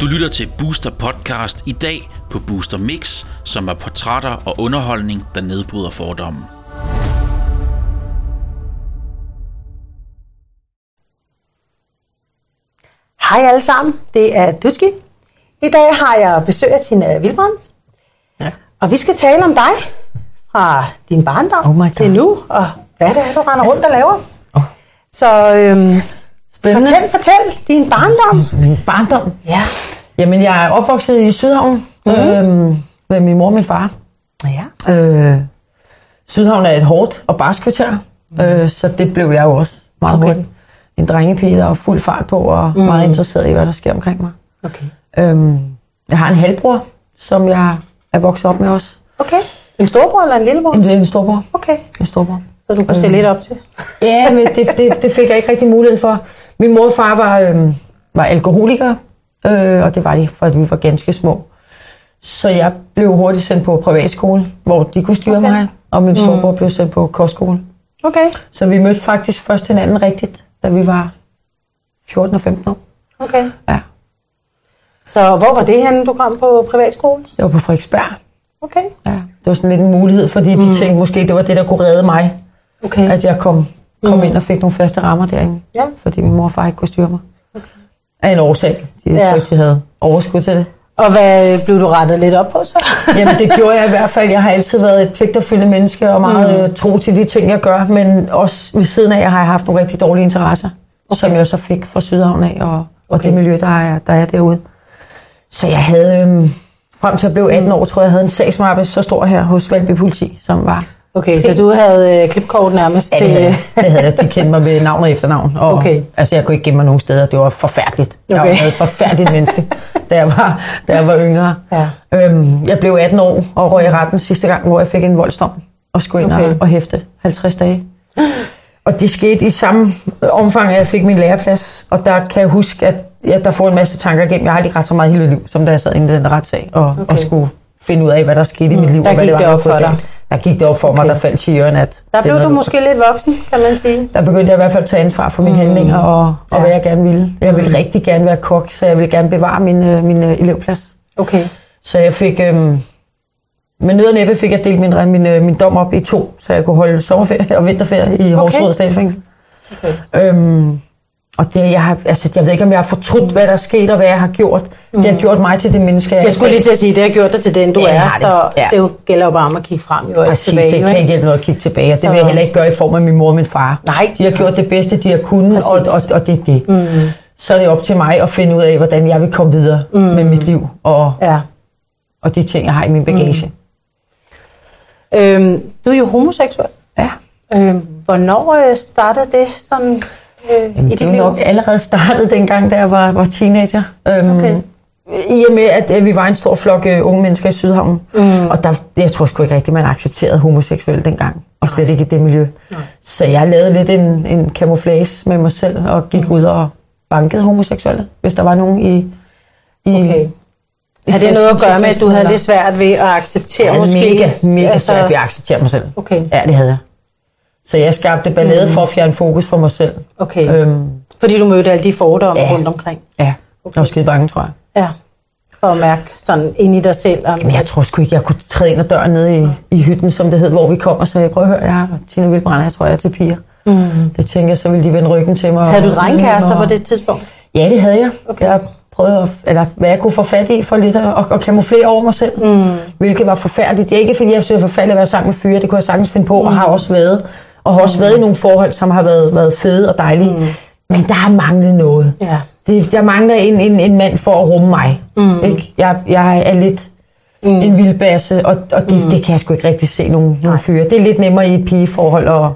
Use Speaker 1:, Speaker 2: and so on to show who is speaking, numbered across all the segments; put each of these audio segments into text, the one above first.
Speaker 1: Du lytter til Booster Podcast i dag på Booster Mix, som er portrætter og underholdning, der nedbryder fordomme.
Speaker 2: Hej alle sammen, det er Duski. I dag har jeg besøg af Tina Vilbrand.
Speaker 3: Ja.
Speaker 2: Og vi skal tale om dig fra din barndom
Speaker 3: Oh
Speaker 2: til nu, og hvad det er, du render rundt og laver.
Speaker 3: Oh.
Speaker 2: Så øhm,
Speaker 3: Spændende.
Speaker 2: fortæl, fortæl din barndom.
Speaker 3: Min barndom.
Speaker 2: Ja.
Speaker 3: Jamen, jeg er opvokset i Sydhavn mm. øhm, med min mor og min far.
Speaker 2: Ja.
Speaker 3: Øh, Sydhavn er et hårdt og barsk kvarter, mm. øh, så det blev jeg jo også meget
Speaker 2: Okay.
Speaker 3: hurtigt. En drengepige, der var fuld fart på og mm. meget interesseret i, hvad der sker omkring mig.
Speaker 2: Okay.
Speaker 3: Øhm, jeg har en halvbror, som jeg er vokset op med også.
Speaker 2: Okay. En storbror eller en lillebror?
Speaker 3: En, en storbror.
Speaker 2: Okay.
Speaker 3: En storbror.
Speaker 2: Så du kan se lidt op til.
Speaker 3: Ja, men det, det, det fik jeg ikke rigtig mulighed for. Min mor og far var, øhm, var alkoholikere, øh, og det var de, fra vi var ganske små. Så jeg blev hurtigt sendt på privatskole, hvor de kunne styre
Speaker 2: Okay.
Speaker 3: okay. mig, og min storebror mm. blev sendt på kostskole.
Speaker 2: Okay.
Speaker 3: Så vi mødte faktisk først hinanden rigtigt, da vi var 14 og 15 år.
Speaker 2: Okay.
Speaker 3: Ja,
Speaker 2: Så hvor var det henne, du kom på privatskole?
Speaker 3: det var på Frederiksberg.
Speaker 2: Okay.
Speaker 3: Ja, det var sådan lidt en mulighed, fordi mm. de tænkte måske, det var det, der kunne redde mig,
Speaker 2: Okay.
Speaker 3: at jeg kom, kom mm. ind og fik nogle faste rammer derinde.
Speaker 2: Ja.
Speaker 3: Fordi min mor og far ikke kunne styre mig. Okay. Af en årsag. De, jeg
Speaker 2: Ja.
Speaker 3: tror ikke, de havde overskud til det.
Speaker 2: Og hvad blev du rettet lidt op på så?
Speaker 3: Jamen det gjorde jeg i hvert fald. Jeg har altid været et pligtopfyldende menneske og meget mm. tro til de ting, jeg gør. Men også ved siden af, har jeg haft nogle rigtig dårlige interesser, okay. som jeg så fik fra Sydhavn af og, og
Speaker 2: Okay.
Speaker 3: det miljø, der er, der er derude. Så jeg havde, øhm, frem til at blive 18 år, tror jeg, jeg havde en sagsmappe så stor her hos Valby Politi, som var...
Speaker 2: Okay, så du havde øh, klipkort nærmest
Speaker 3: Ja,
Speaker 2: til...
Speaker 3: det havde, jeg. det havde jeg. De kendte mig med navn og efternavn. Og,
Speaker 2: Okay.
Speaker 3: Altså, jeg kunne ikke gemme mig nogen steder. Det var forfærdeligt. Jeg
Speaker 2: Okay.
Speaker 3: var et forfærdeligt menneske, da jeg var, da jeg var yngre.
Speaker 2: Ja.
Speaker 3: Øhm, jeg blev 18 år og røg i retten sidste gang, hvor jeg fik en voldsdom og skulle ind
Speaker 2: Okay.
Speaker 3: og, og hæfte 50 dage. Og det skete i samme omfang, at jeg fik min læreplads. Og der kan jeg huske, at jeg, der får en masse tanker igennem. Jeg har aldrig ret så meget hele mit liv, som da jeg sad inde i den retssag og, okay. og skulle finde ud af, hvad der skete i mit liv.
Speaker 2: der
Speaker 3: og hvad
Speaker 2: gik
Speaker 3: var,
Speaker 2: det op for dig.
Speaker 3: Der gik det op for okay. mig,
Speaker 2: Okay.
Speaker 3: der faldt jøren, at...
Speaker 2: Der blev du måske lidt voksen, kan man sige.
Speaker 3: der begyndte jeg i hvert fald at tage ansvar for mine mm. handlinger og, og
Speaker 2: Ja.
Speaker 3: hvad jeg gerne ville. Jeg ville rigtig gerne være kok, så jeg ville gerne bevare min, øh, min øh, elevplads.
Speaker 2: Okay.
Speaker 3: Så jeg fik, øhm, med nød og næppe fik jeg delt min, min, øh, min dom op i to, så jeg kunne holde sommerferie og vinterferie i Horsrud Statsfængsel.
Speaker 2: Okay.
Speaker 3: Øhm, og det, jeg, har, altså, jeg ved ikke, om jeg har fortrudt, hvad der er sket og hvad jeg har gjort. Mm. Det har gjort mig til det menneske, jeg,
Speaker 2: Jeg skulle lige til at sige, det har gjort dig til den, du
Speaker 3: Ja,
Speaker 2: er,
Speaker 3: det.
Speaker 2: så
Speaker 3: Ja.
Speaker 2: det jo gælder jo bare om at kigge frem. Jo,
Speaker 3: Præcis,
Speaker 2: tilbage,
Speaker 3: det kan
Speaker 2: ikke?
Speaker 3: hjælpe noget at kigge tilbage, og det vil jeg
Speaker 2: Så-
Speaker 3: heller ikke gøre i form af min mor og min far.
Speaker 2: Nej.
Speaker 3: De har gjort det bedste, de har kunnet, og, og, og det er det. Mm. Så er det op til mig at finde ud af, hvordan jeg vil komme videre mm. med mit liv, og,
Speaker 2: Ja.
Speaker 3: og de ting, jeg har i min bagage. Mm.
Speaker 2: Øhm, du er jo homoseksuel.
Speaker 3: Ja.
Speaker 2: Øhm, hvornår øh, startede det sådan øh,
Speaker 3: Jamen,
Speaker 2: i
Speaker 3: det
Speaker 2: liv?
Speaker 3: nok allerede startet dengang, da jeg var, var teenager. Øhm,
Speaker 2: Okay.
Speaker 3: I og med, at øh, vi var en stor flok øh, unge mennesker i Sydhavn. Mm. Og der, jeg tror sgu ikke rigtigt, man accepterede homoseksuelle dengang. Og slet ikke i det miljø. Nej. Så jeg lavede lidt en, en camouflage med mig selv, og gik mm. ud og bankede homoseksuelle, hvis der var nogen i... i
Speaker 2: Okay.
Speaker 3: i
Speaker 2: Har det noget at gøre med, at du havde
Speaker 3: eller-
Speaker 2: lidt svært ved at acceptere
Speaker 3: havde
Speaker 2: måske?
Speaker 3: mega, mega
Speaker 2: altså,
Speaker 3: svært ved at acceptere mig selv.
Speaker 2: Okay,
Speaker 3: Ja, det havde jeg. Så jeg skabte ballade mm. for at fjerne fokus fra mig selv.
Speaker 2: okay.
Speaker 3: Øhm,
Speaker 2: Fordi du mødte alle de fordomme
Speaker 3: Ja.
Speaker 2: rundt omkring.
Speaker 3: ja, jeg var skide bange, tror jeg.
Speaker 2: Ja. For at mærke sådan ind i dig selv. Om,
Speaker 3: Men jeg tror sgu ikke, jeg kunne træde ind ad døren nede i, i hytten, som det hed, hvor vi kom og sagde, prøv at høre, jeg har Tina Vildbrand, jeg tror, jeg er til piger. Mm. Det tænker jeg, så ville de vende ryggen til mig.
Speaker 2: havde du drengekærester
Speaker 3: og-
Speaker 2: på det tidspunkt?
Speaker 3: Ja, det havde jeg.
Speaker 2: Okay.
Speaker 3: Jeg prøvede, at, eller hvad jeg kunne få fat i for lidt at, at kamuflere over mig selv. Mm. Hvilket var forfærdeligt. Det er ikke, fordi jeg synes, det er forfærdeligt at være sammen med fyre. Det kunne jeg sagtens finde på, mm. og har også været. Og har også været i nogle forhold, som har været, været fede og dejlige. Mm. Men der har manglet noget.
Speaker 2: Ja.
Speaker 3: Det, der mangler en, en, en mand for at rumme mig. Mm. Ikke? Jeg, jeg er lidt mm. en vildbasse, og, og det, mm. det kan jeg sgu ikke rigtig se nogen, nogen fyre. Det er lidt nemmere i et pigeforhold. Og,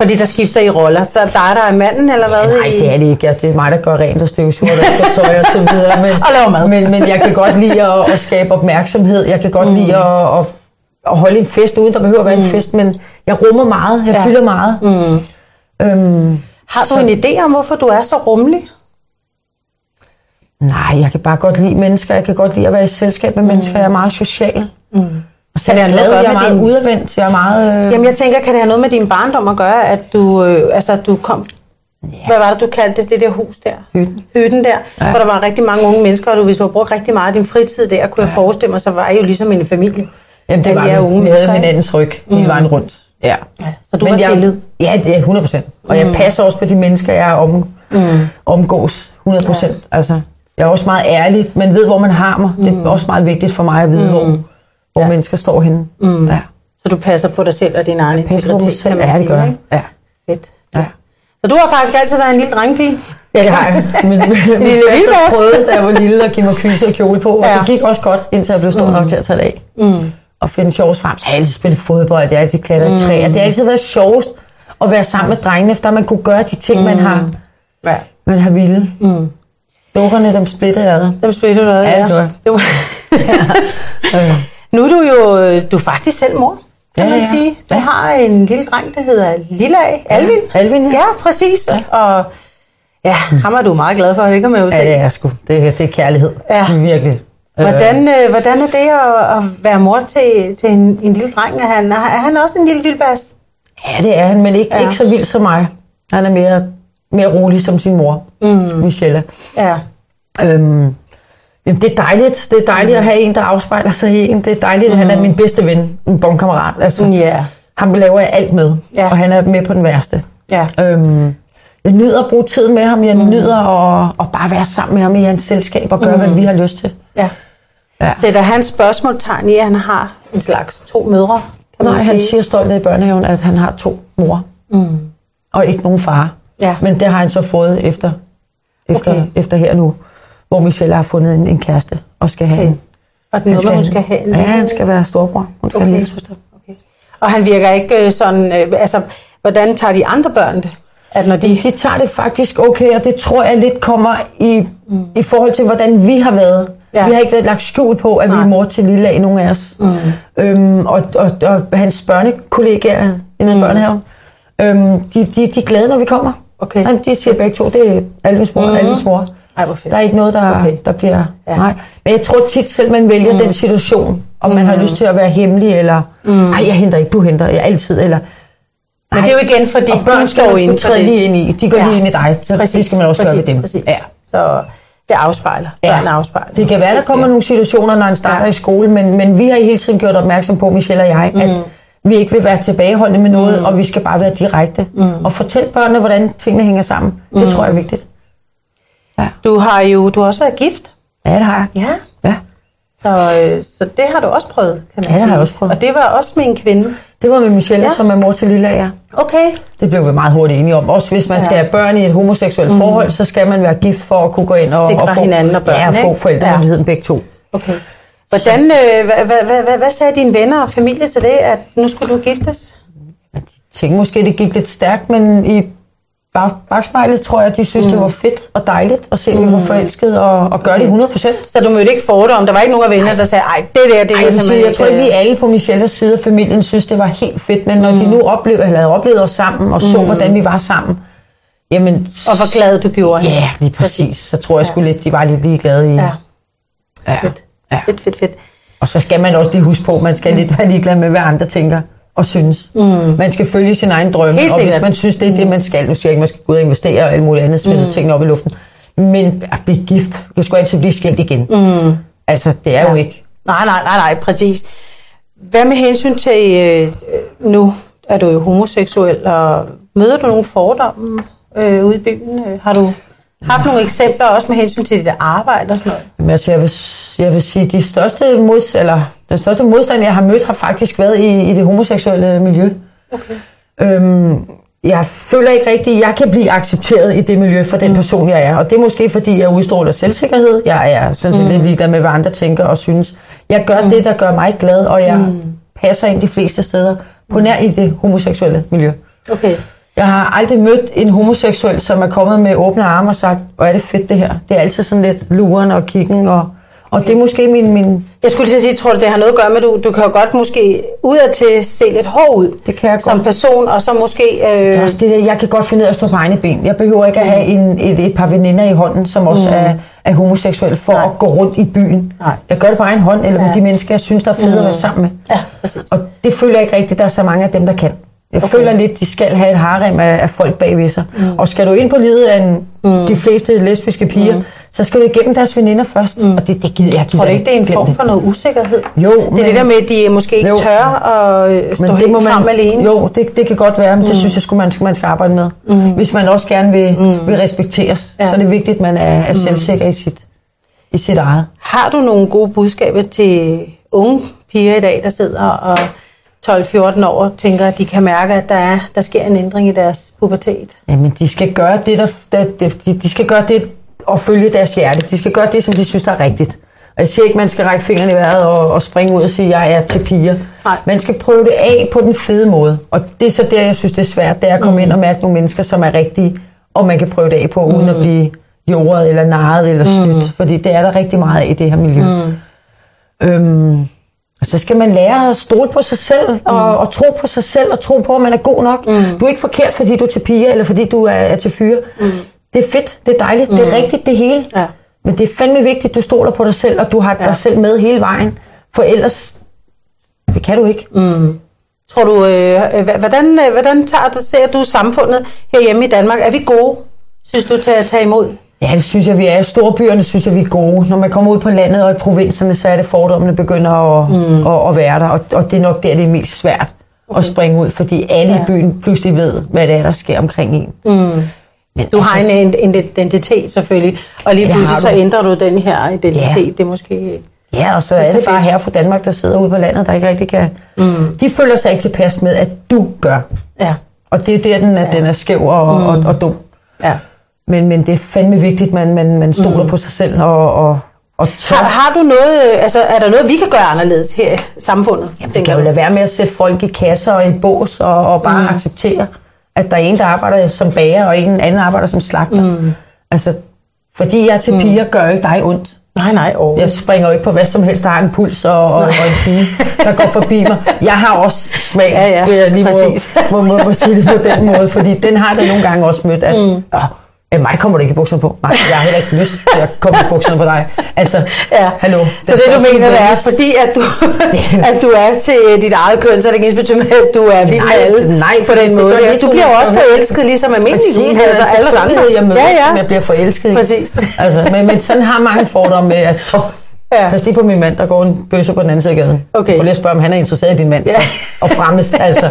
Speaker 2: Fordi der skifter i roller. Så der er der er manden, eller hvad?
Speaker 3: nej,
Speaker 2: i-
Speaker 3: det er det ikke. Ja, Det er mig, der gør rent og støvsuger og tøj og så videre. Men,
Speaker 2: Og laver mad.
Speaker 3: Men, men jeg kan godt lide at, at skabe opmærksomhed. Jeg kan godt mm. lide at, at, at holde en fest, uden der behøver at være mm. en fest. Men jeg rummer meget. Jeg
Speaker 2: Ja.
Speaker 3: ja. fylder meget. Mm. Øhm,
Speaker 2: Har du
Speaker 3: så-
Speaker 2: en idé om, hvorfor du er så rummelig?
Speaker 3: Nej, jeg kan bare godt lide mennesker. Jeg kan godt lide at være i selskab med mennesker. Jeg er meget social. Mm. Og så er
Speaker 2: det noget
Speaker 3: glad. Jeg er meget
Speaker 2: din-
Speaker 3: udadvendt. Jeg er meget... Øh...
Speaker 2: Jamen jeg tænker, kan det have noget med din barndom at gøre, at du, øh, altså, du kom Hvad var det, du kaldte det, det der hus der?
Speaker 3: Hytten.
Speaker 2: Hytten der,
Speaker 3: Ja.
Speaker 2: ja. hvor der var rigtig mange unge mennesker, og du, hvis du har brugt rigtig meget af din fritid der, kunne jeg forestille mig, så var I jo ligesom en familie.
Speaker 3: Jamen, det var vi.
Speaker 2: unge
Speaker 3: Vi havde hinandens ryg hele vejen rundt. Ja.
Speaker 2: Ja, så du
Speaker 3: Men
Speaker 2: har
Speaker 3: jeg,
Speaker 2: tillid.
Speaker 3: Ja, det er 100 procent. Og jeg passer også på de mennesker, jeg om, mm. omgås 100 procent. Ja. Altså, jeg er også meget ærlig, men ved, hvor man har mig. Det er også meget vigtigt for mig at vide, hvor, hvor
Speaker 2: Ja.
Speaker 3: mennesker står henne. Mm. Ja.
Speaker 2: Så du passer på dig selv og din egen integritet, kan man
Speaker 3: Ja, det
Speaker 2: sige.
Speaker 3: gør? Ja.
Speaker 2: Fedt.
Speaker 3: Ja.
Speaker 2: Så du har faktisk altid været en lille drengepige?
Speaker 3: Ja, det har jeg. Min, min
Speaker 2: lille
Speaker 3: faster
Speaker 2: vildbas.
Speaker 3: prøvede, da jeg var lille, at give mig kyse og kjole på, og
Speaker 2: Ja.
Speaker 3: det gik også godt, indtil jeg blev stor nok til at tage det af. Mm. Og finde sjovest frem. Så har jeg altid spillet fodbold, jeg har altid klatret i træer. Det har altid været sjovest at være sammen med drengene, efter man kunne gøre de ting, man har,
Speaker 2: Ja.
Speaker 3: man har ville. Mm. Dukkerne, dem splitter jeg der.
Speaker 2: Dem spiller du noget,
Speaker 3: Ja, det jeg.
Speaker 2: Det var... nu er du jo du er faktisk selv mor, kan
Speaker 3: Ja,
Speaker 2: man
Speaker 3: ja.
Speaker 2: sige. Du
Speaker 3: Ja.
Speaker 2: har en lille dreng, der hedder Lilla Alvin.
Speaker 3: Alvin, ja.
Speaker 2: Ja, præcis. Og ja, ham er du meget glad for, det kan man jo se.
Speaker 3: Ja, det er jeg sgu. Det, det er kærlighed.
Speaker 2: Ja.
Speaker 3: Virkelig.
Speaker 2: Hvordan, øh, hvordan er det at, at være mor til, til en, en lille dreng? Er han, er han også en lille vildbas?
Speaker 3: Ja, det er han, men ikke,
Speaker 2: Ja.
Speaker 3: ikke så vild som mig. Han er mere, mere rolig som sin mor, mm. Michelle.
Speaker 2: Ja.
Speaker 3: Øhm, jamen, det er dejligt. Det er dejligt at have en, der afspejler sig i en. Det er dejligt, at han er min bedste ven, en bonkammerat. Altså,
Speaker 2: Ja.
Speaker 3: Ham laver jeg alt med,
Speaker 2: Ja.
Speaker 3: og han er med på den værste.
Speaker 2: Ja.
Speaker 3: Øhm, jeg nyder at bruge tid med ham. Jeg mm. nyder at, at bare være sammen med ham i hans selskab og gøre, mm. hvad vi har lyst til.
Speaker 2: ja.
Speaker 3: Ja.
Speaker 2: Sætter han spørgsmålstegn i, at han har en slags to mødre? Kan
Speaker 3: Nej,
Speaker 2: sige?
Speaker 3: han siger stolt i børnehaven, at han har to mor. Mm. Og ikke nogen far.
Speaker 2: Ja.
Speaker 3: Men det har han så fået efter, efter,
Speaker 2: Okay.
Speaker 3: efter her nu, hvor Michelle har fundet en, en kæreste og skal have
Speaker 2: Okay.
Speaker 3: en.
Speaker 2: Og den
Speaker 3: Han
Speaker 2: nummer, hun skal have en
Speaker 3: Ja, han skal være storbror. Hun skal
Speaker 2: Okay.
Speaker 3: have en søster.
Speaker 2: Okay. Og han virker ikke øh, sådan, øh, altså, hvordan tager de andre børn det? At når de...
Speaker 3: De tager det faktisk okay, og det tror jeg lidt kommer i, mm. i forhold til, hvordan vi har været.
Speaker 2: Ja.
Speaker 3: Vi har ikke været lagt skjul på, at Nej. vi er mor til lille af nogen af os. Mm. Øhm, og, og, og hans børnekollegaer i børnehaven, øhm, de, de, de er glade, når vi kommer.
Speaker 2: Okay.
Speaker 3: Han, de siger begge to, det er Alvins mor, mm. Alvins mor.
Speaker 2: Ej, hvor fedt.
Speaker 3: Der er ikke noget, der,
Speaker 2: Okay.
Speaker 3: der bliver...
Speaker 2: Ja.
Speaker 3: Nej. Men jeg tror tit selv, man vælger mm. den situation, om man har lyst til at være hemmelig, eller mm. ej, jeg henter ikke, du henter, jeg altid, eller...
Speaker 2: Men det er jo igen, fordi
Speaker 3: og børn skal træde
Speaker 2: det.
Speaker 3: lige ind i. De går
Speaker 2: ja.
Speaker 3: lige ind i dig, så præcis, det skal man også
Speaker 2: præcis,
Speaker 3: gøre ved dem.
Speaker 2: Præcis.
Speaker 3: Ja.
Speaker 2: Så det afspejler.
Speaker 3: Ja.
Speaker 2: Børn afspejler.
Speaker 3: Det kan være, der kommer nogle situationer, når han starter
Speaker 2: Ja.
Speaker 3: ja. i skole, men, men vi har hele tiden gjort opmærksom på, Michelle og jeg, at vi ikke vil være tilbageholdende med noget, mm. og vi skal bare være direkte. Mm. Og fortælle børnene, hvordan tingene hænger sammen. Det
Speaker 2: Mm.
Speaker 3: tror jeg er vigtigt.
Speaker 2: Du har jo du har også været gift.
Speaker 3: Ja, det har jeg.
Speaker 2: Ja.
Speaker 3: Ja.
Speaker 2: Så, øh, så det har du også prøvet, kan man
Speaker 3: Ja, det har
Speaker 2: sige.
Speaker 3: jeg også prøvet.
Speaker 2: Og det var også med en kvinde.
Speaker 3: Det var med Michelle,
Speaker 2: Ja.
Speaker 3: ja. som er mor til Lilla, ja.
Speaker 2: Okay.
Speaker 3: Det blev vi meget hurtigt enige om. Også hvis man
Speaker 2: Ja.
Speaker 3: skal have børn i et homoseksuelt mm. forhold, så skal man være gift for at kunne gå ind og,
Speaker 2: Sikre
Speaker 3: og få,
Speaker 2: hinanden og børnene,
Speaker 3: ja, få forældremyndigheden begge to.
Speaker 2: okay. Hvordan, øh, hvad, hvad, hvad, hvad, hvad sagde dine venner og familie til det, at nu skulle du giftes?
Speaker 3: Jeg tænkte måske, det gik lidt stærkt, men i bag, bagspejlet tror jeg, de synes, mm. det var fedt og dejligt at se, at vi var forelskede og, og gøre det 100 procent.
Speaker 2: Så du mødte ikke fordom? Der var ikke nogen af venner, der sagde, ej, det der, det er
Speaker 3: Ej,
Speaker 2: simpelthen
Speaker 3: jeg tror ikke, vi alle på Michelles side af familien synes, det var helt fedt, men når mm. de nu oplevede, eller havde oplevet os sammen og så, hvordan vi var sammen, jamen...
Speaker 2: Og hvor glad du gjorde hende.
Speaker 3: Ja, lige præcis. Så tror jeg sgu lidt, de var lidt ligeglade i...
Speaker 2: Ja.
Speaker 3: ja.
Speaker 2: Fedt.
Speaker 3: Ja.
Speaker 2: Fedt, fedt, fedt.
Speaker 3: Og så skal man også lige huske på, man skal lidt være ligeglad med, hvad andre tænker og synes. Mm. Man skal følge sin egen drømme, og hvis man synes, det er det, man skal. Nu siger jeg ikke, man skal gå ud og investere og alt muligt andet, smide mm. tingene op i luften. Men at blive gift, du skal altid blive skilt igen. Mm. Altså, det er ja. jo ikke.
Speaker 2: Nej, nej, nej, nej, præcis. Hvad med hensyn til, øh, nu er du jo homoseksuel, og møder du nogle fordomme øh, ude i byen? Har du haft nogle eksempler også med hensyn til dit arbejde og sådan noget?
Speaker 3: Men altså, jeg, vil, jeg vil sige, de største mods, eller, den største modstand, jeg har mødt, har faktisk været i, i det homoseksuelle miljø.
Speaker 2: Okay.
Speaker 3: Øhm, jeg føler ikke rigtigt, at jeg kan blive accepteret i det miljø for den person, jeg er. Og det er måske, fordi jeg udstråler selvsikkerhed. Jeg er sådan set mm. lidt ligeglad med, hvad andre tænker og synes. Jeg gør mm. det, der gør mig glad, og jeg mm. passer ind de fleste steder på nær i det homoseksuelle miljø.
Speaker 2: Okay.
Speaker 3: Jeg har aldrig mødt en homoseksuel, som er kommet med åbne arme og sagt, hvor er det fedt det her. Det er altid sådan lidt luren og kiggen, og, og det er måske min, min...
Speaker 2: Jeg skulle lige sige, tror du, det har noget at gøre med, du, du kan jo godt måske udadtil se lidt hård ud
Speaker 3: Det kan jeg
Speaker 2: som
Speaker 3: godt.
Speaker 2: person, og så måske... Øh,
Speaker 3: Det er også det der, jeg kan godt finde ud af at stå på egne ben. Jeg behøver ikke at have en, et, et par veninder i hånden, som også mm. er, er homoseksuelle, for
Speaker 2: Nej.
Speaker 3: at gå rundt i byen.
Speaker 2: Nej.
Speaker 3: Jeg gør det på egen hånd, eller
Speaker 2: Ja.
Speaker 3: med de mennesker, jeg synes, der er fede mm. at være sammen med.
Speaker 2: Ja, præcis.
Speaker 3: Og det føler jeg ikke rigtigt, der er så mange af dem, der kan. Jeg okay. føler lidt, de skal have et harem af, af folk bagved sig. Mm. Og skal du ind på livet af en, mm. de fleste lesbiske piger, mm. Så skal du igennem deres veninder først. Mm. Og det, det gider jeg
Speaker 2: Tror du ikke, det er en form for noget usikkerhed?
Speaker 3: Jo.
Speaker 2: Det er men, det der med, at de måske ikke jo. tør at øh, stå helt det må man, frem alene.
Speaker 3: Jo, det, det kan godt være, men mm. det synes jeg, skulle man, man skal arbejde med. Mm. Hvis man også gerne vil, mm. vil respekteres, ja. så er det vigtigt, at man er, er mm. selvsikker i sit, i sit eget.
Speaker 2: Har du nogle gode budskaber til unge piger i dag, der sidder og 12-14 år tænker, at de kan mærke, at der, er, der sker en ændring i deres pubertet?
Speaker 3: Jamen, de skal gøre det, der, der, de, de skal gøre det og følge deres hjerte. De skal gøre det, som de synes, der er rigtigt. Og jeg siger ikke, man skal række fingrene i vejret og, og springe ud og sige, at jeg er til piger. Nej. Man skal prøve det af på den fede måde. Og det er så der, jeg synes, det er svært, det er at komme mm. ind og mærke nogle mennesker, som er rigtige, og man kan prøve det af på, uden mm. at blive jordet eller narret eller snydt. Mm. Fordi det er der rigtig meget af i det her miljø. Mm. Øhm, og så skal man lære at stole på sig selv, mm. og, og tro på sig selv, og tro på, at man er god nok. Mm. Du er ikke forkert, fordi du er til piger, eller fordi du er, er til fyre. Mm. Det er fedt, det er dejligt, mm. det er mm. rigtigt det hele. Ja. Men det er fandme vigtigt, at du stoler på dig selv, og du har ja. dig selv med hele vejen. For ellers, det kan du ikke.
Speaker 2: Mm. Tror du, øh, hvordan, øh, hvordan tager du, ser du samfundet herhjemme i Danmark? Er vi gode, synes du, til at tage imod
Speaker 3: Ja, det synes jeg, vi er. Storbyerne synes jeg, vi er gode. Når man kommer ud på landet og i provinserne, så er det fordommene begynder at, mm. at, at være der. Og, og det er nok der, det er mest svært okay. at springe ud, fordi alle ja. i byen pludselig ved, hvad det er, der sker omkring en. Mm.
Speaker 2: Men du altså, har en, en identitet selvfølgelig, og lige pludselig så ændrer du den her identitet. Ja. Det er måske...
Speaker 3: Ja, og så er det bare her fra Danmark, der sidder ude på landet, der ikke rigtig kan... Mm. De føler sig ikke tilpas med, at du gør. Ja. Og det er der, den er, ja. den er skæv og, mm. og, og dum. Ja. Men, men det er fandme vigtigt, at man, man, man stoler mm. på sig selv og, og, og
Speaker 2: tør. Har, har du noget, altså er der noget, vi kan gøre anderledes her i samfundet?
Speaker 3: Jamen, vi kan jo lade være med at sætte folk i kasser og i bås og, og bare mm. acceptere, at der er en, der arbejder som bager, og en anden arbejder som slagter. Mm. Altså, fordi jeg er til mm. piger, gør ikke dig ondt.
Speaker 2: Nej, nej.
Speaker 3: Oh. Jeg springer jo ikke på hvad som helst, der har en puls og, og, og en pige, der går forbi mig. Jeg har også smag, ja, ja. jeg lige må, må, må, må sige det på den måde, fordi den har jeg nogle gange også mødt, at mm. åh, Ja, mig kommer du ikke i bukserne på. Nej, jeg har heller ikke lyst til at komme i bukserne på dig. Altså, ja. hallo.
Speaker 2: Så det du mener, det er, fordi at du, at du er til dit eget køn, så er det ikke ens betydning at du er vild med alle
Speaker 3: nej,
Speaker 2: på den måde. Det, du bliver jo også forelsket, ligesom almindelige
Speaker 3: Præcis, altså alle andre. Jeg møder, ja, ja. som jeg bliver forelsket. Præcis. Altså, men, men sådan har mange fordomme med, at oh, Ja. Pas lige på min mand, der går en bøsse på den anden side af gaden. Okay. Prøv lige at spørge, om han er interesseret i din mand. Ja. Og fremmest, altså.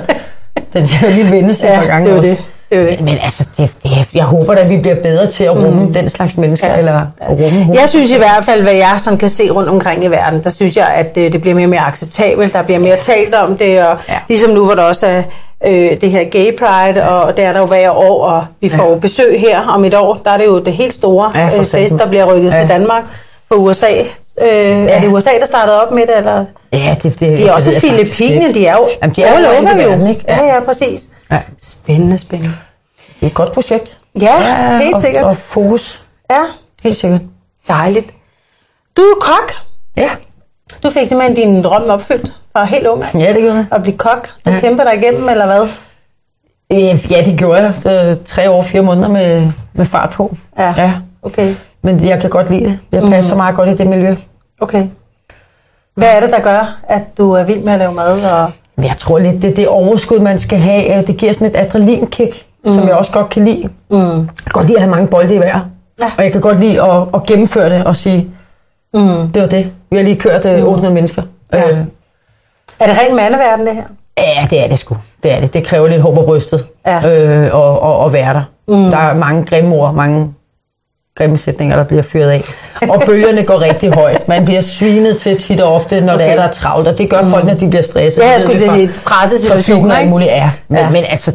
Speaker 3: Den skal jo lige vende sig ja, et par gange det også. Det. Øh, men altså, det, det, jeg håber at vi bliver bedre til at rumme mm. den slags mennesker, ja. eller at rumme
Speaker 2: Jeg synes i hvert fald, hvad jeg sådan kan se rundt omkring i verden, der synes jeg, at det, det bliver mere og mere acceptabelt, der bliver mere talt om det, og ja. ligesom nu, hvor der også er øh, det her Gay Pride, og det er der jo hver år, og vi får ja. besøg her om et år, der er det jo det helt store ja, øh, fest, der bliver rykket ja. til Danmark fra USA. Øh, ja. Er det USA, der startede op med det, eller?
Speaker 3: Ja, det, det,
Speaker 2: de er også Filippinerne, de er jo
Speaker 3: Jamen, de er all over
Speaker 2: jo. Ikke? Ja. ja, ja, præcis. Ja. Spændende, spændende.
Speaker 3: Det er et godt projekt.
Speaker 2: Ja, ja helt
Speaker 3: og,
Speaker 2: sikkert.
Speaker 3: Og fokus.
Speaker 2: Ja.
Speaker 3: Helt sikkert.
Speaker 2: Dejligt. Du er kok.
Speaker 3: Ja.
Speaker 2: Du fik simpelthen din drøm opfyldt fra helt ung.
Speaker 3: Ja, det gjorde jeg.
Speaker 2: At blive kok. Du ja. kæmper dig igennem, eller hvad?
Speaker 3: Ja, det gjorde jeg. Det tre år, fire måneder med, med fart på.
Speaker 2: Ja. ja. Okay.
Speaker 3: Men jeg kan godt lide det. Jeg passer mm. meget godt i det miljø.
Speaker 2: Okay. Hvad er det, der gør, at du er vild med at lave mad? Og...
Speaker 3: Jeg tror lidt, det er det overskud, man skal have. Det giver sådan et adrenalinkick mm. som jeg også godt kan lide. Mm. Jeg kan godt lide at have mange bolde i hver. Ja. Og jeg kan godt lide at, at gennemføre det og sige, mm. det var det. Vi har lige kørt uh, 800 mm. mennesker. Ja. Øh.
Speaker 2: Er det rent mandeverden, det her?
Speaker 3: Ja, det er det sgu. Det er det. Det kræver lidt håb og brystet ja. øh, og, og, og være der. Mm. Der er mange grimme ord, mange grimme sætninger, der bliver fyret af. Og bølgerne går rigtig højt. Man bliver svinet til tit og ofte, når okay. det er, der er travlt, og det gør mm. folk, når de bliver stresset.
Speaker 2: Ja, jeg skulle sige, presset situationer,
Speaker 3: ikke? Muligt er. Men, ja. men altså,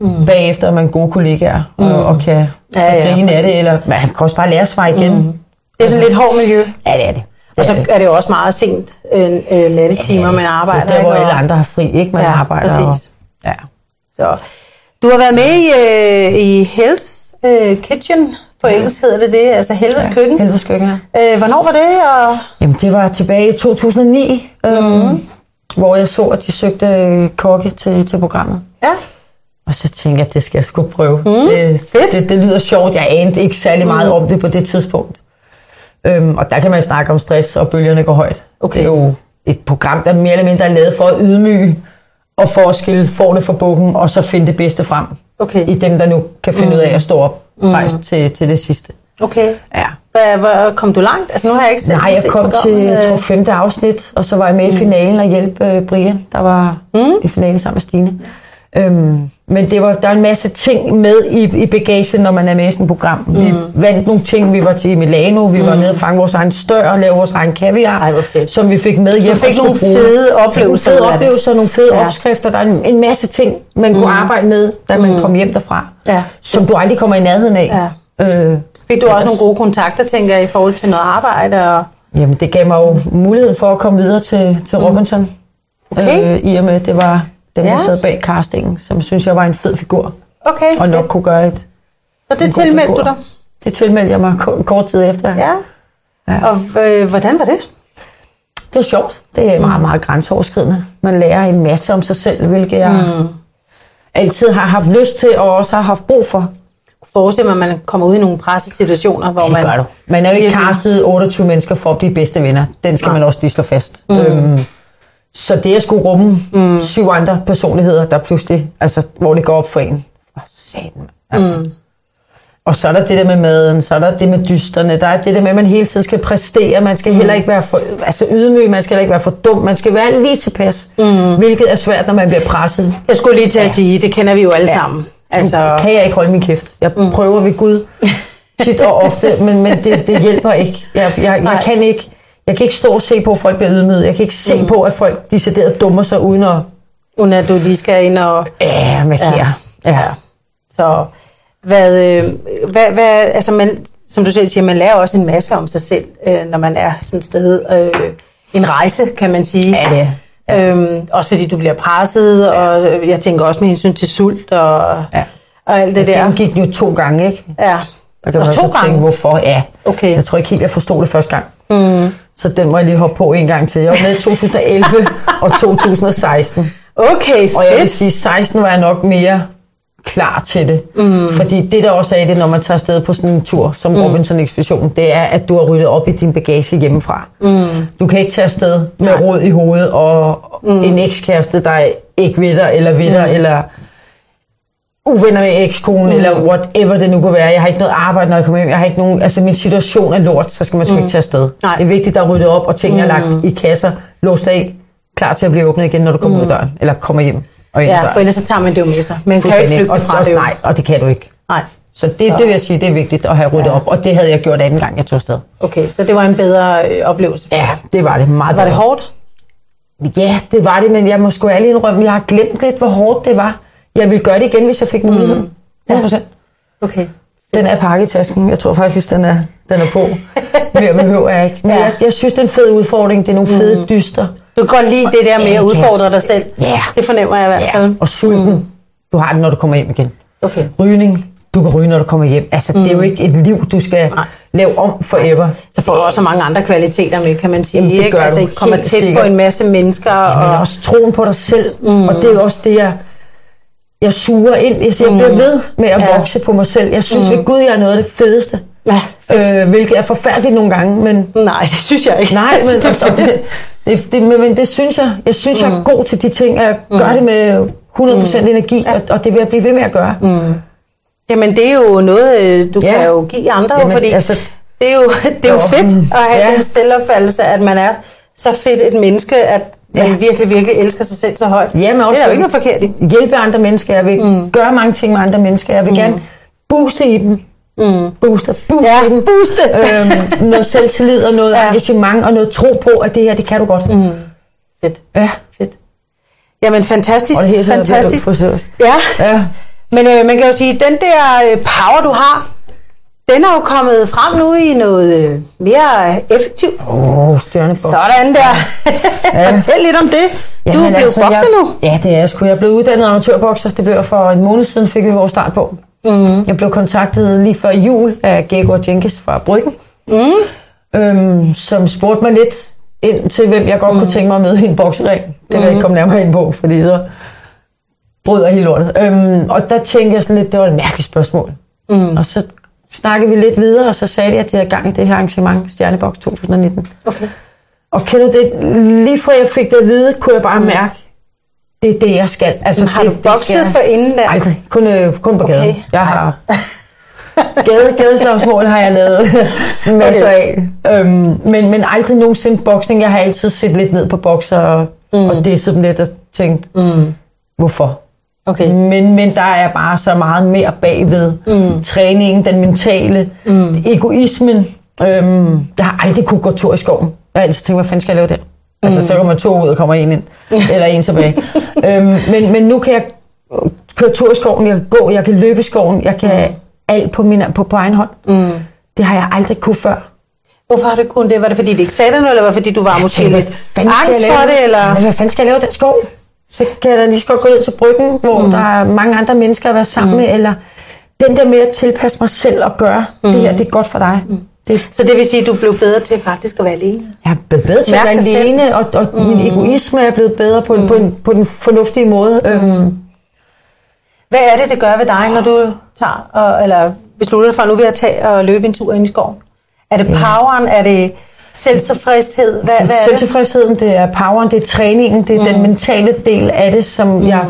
Speaker 3: Mm. Bagefter er man gode kollegaer mm. og, og kan, ja, ja, grine af det, eller man kan også bare lære at svare igen. Mm.
Speaker 2: Det er sådan lidt hårdt miljø.
Speaker 3: Ja, det er det.
Speaker 2: det og så er det. er det jo også meget sent øh, øh, nattetimer, ja, man arbejder.
Speaker 3: Det er der, hvor alle andre har fri, ikke? Man ja, arbejder.
Speaker 2: Præcis. Og, ja. Så, du har været med i, øh, i Hell's øh, Kitchen, på engelsk hedder det det, altså Helvedes ja, Køkken.
Speaker 3: Helvedes Køkken, ja.
Speaker 2: Øh, hvornår var det? Og...
Speaker 3: Jamen, det var tilbage i 2009, mm. øh, hvor jeg så, at de søgte kokke til, til programmet.
Speaker 2: Ja.
Speaker 3: Og så tænkte jeg, at det skal jeg sgu prøve. Mm, det,
Speaker 2: fedt.
Speaker 3: Det, det lyder sjovt. Jeg anede ikke særlig meget mm. om det på det tidspunkt. Øhm, og der kan man snakke om stress, og bølgerne går højt. Okay. Det er jo et program, der mere eller mindre er lavet for at ydmyge og for at skille forne fra bukken, og så finde det bedste frem
Speaker 2: Okay.
Speaker 3: i dem, der nu kan finde mm. ud af at stå op rejst til, til det sidste.
Speaker 2: Okay.
Speaker 3: Ja.
Speaker 2: Hvad, hvad, kom du langt? Altså nu har jeg ikke selv
Speaker 3: Nej, jeg
Speaker 2: set
Speaker 3: kom til jeg tror, femte afsnit, og så var jeg med i finalen og hjælpe øh, Brian, der var mm. i finalen sammen med Stine. Øhm, men det var, der er en masse ting med i, i bagagen, når man er med i sådan et program. Mm. Vi vandt nogle ting, vi var til i Milano, vi mm. var nede og fange vores egen stør og lave vores egen kaviar,
Speaker 2: Ej,
Speaker 3: som vi fik med hjem.
Speaker 2: fik
Speaker 3: og skulle
Speaker 2: nogle fede
Speaker 3: Fik
Speaker 2: oplevelser
Speaker 3: fede oplevelser, nogle fede Ja. opskrifter. Der er en, en masse ting, man mm. kunne arbejde med, da man mm. kom hjem derfra,
Speaker 2: Ja.
Speaker 3: som du aldrig kommer i nærheden af. Ja. Øh,
Speaker 2: Fik du også nogle gode kontakter, tænker jeg, i forhold til noget arbejde? Og...
Speaker 3: Jamen, det gav mig jo mulighed for at komme videre til, til Robinson.
Speaker 2: Okay.
Speaker 3: Øh, I og med, det var dem,
Speaker 2: Ja.
Speaker 3: der sad bag castingen, som synes, jeg var en fed figur,
Speaker 2: Okay,
Speaker 3: og nok
Speaker 2: fedt.
Speaker 3: kunne gøre et...
Speaker 2: Så det tilmeldte du dig?
Speaker 3: Det tilmeldte jeg mig ko- kort tid efter.
Speaker 2: Ja.
Speaker 3: Ja.
Speaker 2: Og øh, hvordan var det?
Speaker 3: Det var sjovt. Det er meget, meget grænseoverskridende. Man lærer en masse om sig selv, hvilket jeg mm. altid har haft lyst til, og også har haft brug for.
Speaker 2: Forestil mig, at man kommer ud i nogle pressesituationer, hvor
Speaker 3: Det
Speaker 2: man...
Speaker 3: gør du. Man er jo ikke castet 28 mennesker for at blive bedste venner. Den skal man også lige slå fast. Mm. Øhm, så det at skulle rumme mm. syv andre personligheder, der pludselig, altså, hvor det går op for en. For satan, altså. Mm. Og så er der det der med maden, så er der det med dysterne, der er det der med, at man hele tiden skal præstere, man skal heller ikke være for altså ydmyg, man skal heller ikke være for dum, man skal være lige tilpas, mm. hvilket er svært, når man bliver presset.
Speaker 2: Jeg skulle lige til at sige, det kender vi jo alle
Speaker 3: Ja.
Speaker 2: sammen.
Speaker 3: Altså,
Speaker 2: Altså,
Speaker 3: kan jeg ikke holde min kæft. Jeg mm. prøver ved Gud tit og ofte, men, men det, det hjælper ikke. Jeg, jeg, jeg,
Speaker 2: Nej.
Speaker 3: kan ikke. Jeg kan ikke stå og se på, at folk bliver ydmyget. Jeg kan ikke se mm. på, at folk decideret dummer sig uden at
Speaker 2: uden at du lige skal ind og...
Speaker 3: ja, markere. Ja. Ja.
Speaker 2: Så hvad, øh, hvad, hvad altså man, som du selv siger, man lærer også en masse om sig selv, øh, når man er sådan et sted. Øh, en rejse, kan man sige.
Speaker 3: Ja, det er.
Speaker 2: Øhm, også fordi du bliver presset, og øh, jeg tænker også med hensyn til sult og,
Speaker 3: Ja.
Speaker 2: og alt det der.
Speaker 3: Den gik jo to gange, ikke?
Speaker 2: Ja. Og
Speaker 3: man
Speaker 2: to
Speaker 3: så tænke,
Speaker 2: gange?
Speaker 3: hvorfor? Ja.
Speaker 2: Okay.
Speaker 3: Jeg tror ikke helt, jeg forstod det første gang. Mm. Så den må jeg lige hoppe på en gang til. Jeg var med i 2011 og 2016.
Speaker 2: Okay,
Speaker 3: Og jeg vil
Speaker 2: fedt.
Speaker 3: sige, 16 var jeg nok mere klar til det. Mm. Fordi det, der også er det, når man tager afsted på sådan en tur som mm. Robinson-ekspedition, det er, at du har ryddet op i din bagage hjemmefra. Mm. Du kan ikke tage afsted med
Speaker 2: Nej.
Speaker 3: råd i hovedet og mm. en ekskæreste, der ikke ved dig, eller ved dig, eller uvenner med ekskonen, mm. eller whatever det nu kunne være. Jeg har ikke noget arbejde, når jeg kommer hjem. Jeg har ikke nogen, altså min situation er lort, så skal man sgu mm. ikke tage afsted.
Speaker 2: Nej.
Speaker 3: Det er vigtigt, at der er ryddet op, og tingene er lagt i kasser, låst af, klar til at blive åbnet igen, når du kommer mm. ud af døren, eller kommer hjem og
Speaker 2: Ja,
Speaker 3: døren.
Speaker 2: for ellers så tager man det jo med sig. Man kan jo ikke flygte fra
Speaker 3: og,
Speaker 2: det jo.
Speaker 3: Nej, og det kan du ikke.
Speaker 2: Nej.
Speaker 3: Så det, det vil jeg sige, det er vigtigt at have ryddet
Speaker 2: Ja.
Speaker 3: op, og det havde jeg gjort anden gang, jeg tog afsted.
Speaker 2: Okay, så det var en bedre øh, oplevelse
Speaker 3: Ja, det var det meget
Speaker 2: Var det
Speaker 3: bedre.
Speaker 2: hårdt?
Speaker 3: Ja, det var det, men jeg må sgu ærligt indrømme, jeg har glemt lidt, hvor hårdt det var. Jeg ville gøre det igen, hvis jeg fik muligheden. 100%.
Speaker 2: Okay.
Speaker 3: Den er pakket i tasken. Jeg tror faktisk, den er, den er på. Mere behøver jeg ikke. Men
Speaker 2: Ja.
Speaker 3: jeg, jeg synes, det er en fed udfordring. Det er nogle fede dyster.
Speaker 2: Du kan godt lide det der med
Speaker 3: Ja,
Speaker 2: at udfordre dig selv.
Speaker 3: Ja.
Speaker 2: Det fornemmer jeg i hvert fald.
Speaker 3: Og sulten. Du har den, når du kommer hjem igen.
Speaker 2: Okay.
Speaker 3: Rygning. Du kan ryge, når du kommer hjem. Altså, det er jo ikke et liv, du skal
Speaker 2: Nej.
Speaker 3: lave om forever.
Speaker 2: Så får du også mange andre kvaliteter med, kan man sige.
Speaker 3: Jamen, det
Speaker 2: ikke?
Speaker 3: gør
Speaker 2: altså,
Speaker 3: du.
Speaker 2: I kommer tæt
Speaker 3: sikkert.
Speaker 2: på en masse mennesker.
Speaker 3: Men
Speaker 2: og,
Speaker 3: også troen på dig selv. Mm. Og det er jo også det, jeg, jeg suger ind. Jeg, siger, jeg bliver ved med at
Speaker 2: Ja.
Speaker 3: vokse på mig selv. Jeg synes ved Gud, jeg er noget af det fedeste.
Speaker 2: ja.
Speaker 3: Øh, hvilket er forfærdeligt nogle gange, men
Speaker 2: Nej, det synes jeg ikke.
Speaker 3: nej, men,
Speaker 2: det
Speaker 3: og
Speaker 2: fedt.
Speaker 3: det, det, det, men, men det synes jeg. Jeg synes, jeg er god til de ting, og jeg gør det med 100% energi, og, og det vil jeg blive ved med at gøre.
Speaker 2: Jamen, det er jo noget, øh, du
Speaker 3: Ja.
Speaker 2: kan jo give andre,
Speaker 3: Jamen,
Speaker 2: fordi
Speaker 3: altså-
Speaker 2: det er jo, det er jo fedt
Speaker 3: mm,
Speaker 2: at have
Speaker 3: ja.
Speaker 2: den selvopfattelse, at man er så fedt et menneske, at man
Speaker 3: Ja.
Speaker 2: virkelig, virkelig elsker sig selv så højt.
Speaker 3: Jamen,
Speaker 2: det er
Speaker 3: også
Speaker 2: jo ikke noget forkert i.
Speaker 3: Hjælpe andre mennesker. Jeg vil mm. gøre mange ting med andre mennesker. Jeg vil mm. gerne booste i dem. Mm. Booste, booste
Speaker 2: Ja,
Speaker 3: dem.
Speaker 2: booste.
Speaker 3: øhm, noget selvtillid og noget
Speaker 2: Ja.
Speaker 3: engagement og noget tro på, at det her, det kan du godt. Mm.
Speaker 2: Fedt,
Speaker 3: Ja.
Speaker 2: fedt. Jamen, fantastisk,
Speaker 3: Og det taget
Speaker 2: fantastisk. Ja,
Speaker 3: Ja.
Speaker 2: men øh, man kan jo sige, den der øh, power, du har, den er jo kommet frem nu i noget øh, mere effektivt.
Speaker 3: Åh, oh, stjernebok.
Speaker 2: Sådan der. Fortæl lidt om det. Du er blevet bokser
Speaker 3: jeg,
Speaker 2: nu.
Speaker 3: Ja, det er jeg sgu. Jeg blevet uddannet amatørbokser. Det blev jeg for en måned siden, fik vi vores start på. Mm. Jeg blev kontaktet lige før jul af Gregor Jenkins fra Bryggen, mm. øhm, som spurgte mig lidt ind til, hvem jeg godt mm. kunne tænke mig at møde i en boksering. Det vil jeg ikke komme nærmere ind på, fordi så bryder hele lortet. Øhm, og der tænkte jeg sådan lidt, det var et mærkeligt spørgsmål. Mm. Og så snakkede vi lidt videre, og så sagde de, at de havde gang i det her arrangement, Stjerneboks 2019.
Speaker 2: Okay.
Speaker 3: Og kender du det, lige fra jeg fik det at vide, kunne jeg bare mm. mærke, det er det, jeg skal. Altså,
Speaker 2: Har
Speaker 3: det,
Speaker 2: du bokset for inden der?
Speaker 3: Aldrig. Kun, øh, kun på
Speaker 2: Okay.
Speaker 3: gaden. Jeg har gade, gadeslagsmål har jeg lavet masser af. Øhm, men, men aldrig nogensinde boksning. Jeg har altid set lidt ned på bokser og, mm. og disset dem lidt og tænkt, mm. hvorfor?
Speaker 2: Okay.
Speaker 3: Men, men der er bare så meget mere bagved. Mm. Træningen, den mentale, mm. egoismen. Øhm, jeg har aldrig kunne gå tur i skoven. Jeg har altid tænkt, hvad fanden skal jeg lave der? Mm. Altså, så kommer to ud og kommer en ind. Eller en tilbage. øhm, men, men nu kan jeg køre tur i skoven, jeg kan gå, jeg kan løbe i skoven, jeg kan mm. alt på, min, på, på egen hånd. Mm. Det har jeg aldrig kunne før.
Speaker 2: Hvorfor har du kun det? Var det fordi, det ikke sagde dig noget, eller var det fordi, du var måske lidt angst for det? Eller?
Speaker 3: Hvad fanden skal jeg lave i den skov? Så kan jeg da lige så godt gå ned til bryggen, hvor mm. der er mange andre mennesker at være sammen mm. med, eller den der med at tilpasse mig selv og gøre, mm. det her, det er godt for dig. Mm. Det,
Speaker 2: Så det vil sige, at du blev bedre til faktisk at være alene?
Speaker 3: jeg er blevet bedre til at være
Speaker 2: selv.
Speaker 3: alene, og, og mm. min egoisme er blevet bedre på, mm. på, en, på den fornuftige måde. Mm. Øhm,
Speaker 2: Hvad er det, det gør ved dig, når du tager, og, eller beslutter dig for, at nu vil jeg tage og løbe en tur ind i skoven? Er det poweren? Er det selvtilfredshed? Hvad, hvad er?
Speaker 3: Selvtilfredsheden, det er poweren, det er træningen, det er mm. den mentale del af det, som mm. jeg